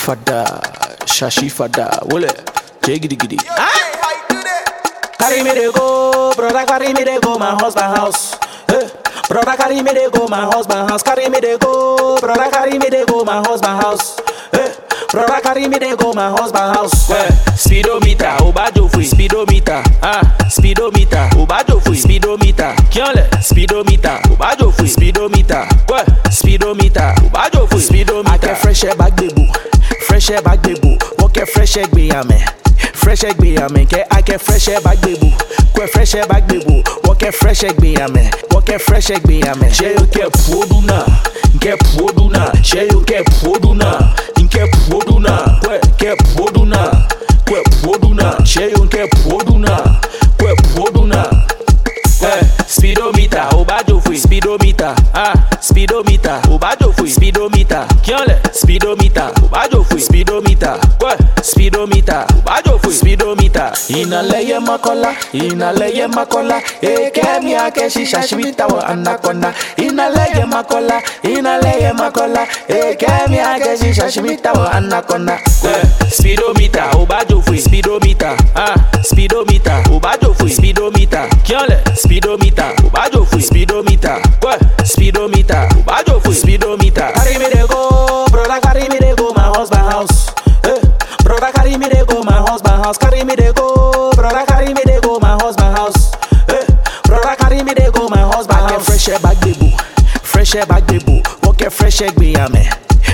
Fada, shashi fada, wole, jiggy giddy. Carry me they go, brother, carry me they go my husband house. Eh, brother, carry me they go my husband house. Carry me they go, brother, carry me they go my husband house. Eh, brother, carry me they go my husband house. Ouais, speedometer, obajo free, speedometer, ah, speedometer, obajo free, speedometer, kiole, speedometer, obajo free, speedometer, ouais, speedometer, obajo free, speedometer. Ake fresh air back fresh air back bebu. Woke fresh yame, fresh yame. Ke ake fresh air back bebu, kwe fresh air back bebu. Woke fresh gbe yame, woke fresh yame. Ṣé o kẹ́ puodu náà? Nkẹ́ puodu náà? Ṣé o kẹ́ puodu náà? Nkẹ́ puodu náà? Kẹ́ puodu náà? Kwẹ́ puodu náà? Ṣé o kẹ́ puodu náà? Kwẹ́ puodu náà? Eh, speedometer, obajo free, speedometer, ah, speedometer, obajo free, speedometer, kiole, speedometer, obajo free, speedometer, kwẹ́ speedometer, obajo free, speedometer. Inaleye makola, inaleye makola, eke mi ake shisha shibita wa anaconda. Inaleye makola, inaleye makola, eke mi ake shisha shibita wa anaconda. Eh, speedometer, obajo free, speedometer, ah, speedometer, obajo free, speedometer, kiole, speedometer, free, speedometer, kwẹ́ speedometer, obajo free, speedometer. Carry me they go, brother, carry me they go my husband house. Eh, brother, carry me they go my husband house. Carry me they go, brother, carry me they go my husband house. Eh, brother, carry me they go my husband house. fresh air back bebu, fresh air back bebu. Woke fresh air gbe yame,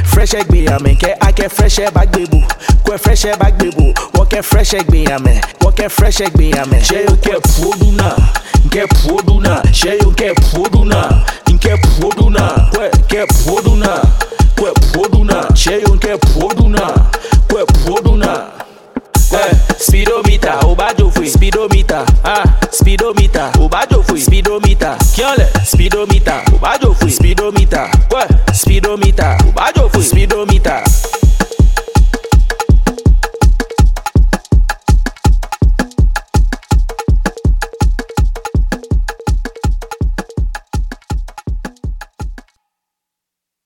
fresh air gbe yame. Ke ake fresh air back bebu, kwe fresh air back bebu. Woke fresh air gbe yame, woke fresh air gbe yame. Ṣé o kẹ́ puodu náà? Nkẹ́ puodu náà? Ṣé o kẹ́ puodu náà? Nkẹ́ puodu náà? Kwẹ́ kẹ́ puodu náà? Kwẹ́ puodu náà? Ṣé o kẹ́ puodu náà? Kwẹ́ puodu náà? Eh, speedometer, obajo free, speedometer, ah, speedometer, obajo free, speedometer, kiole, speedometer, obajo free, speedometer, kwẹ́ speedometer, obajo free, speedometer.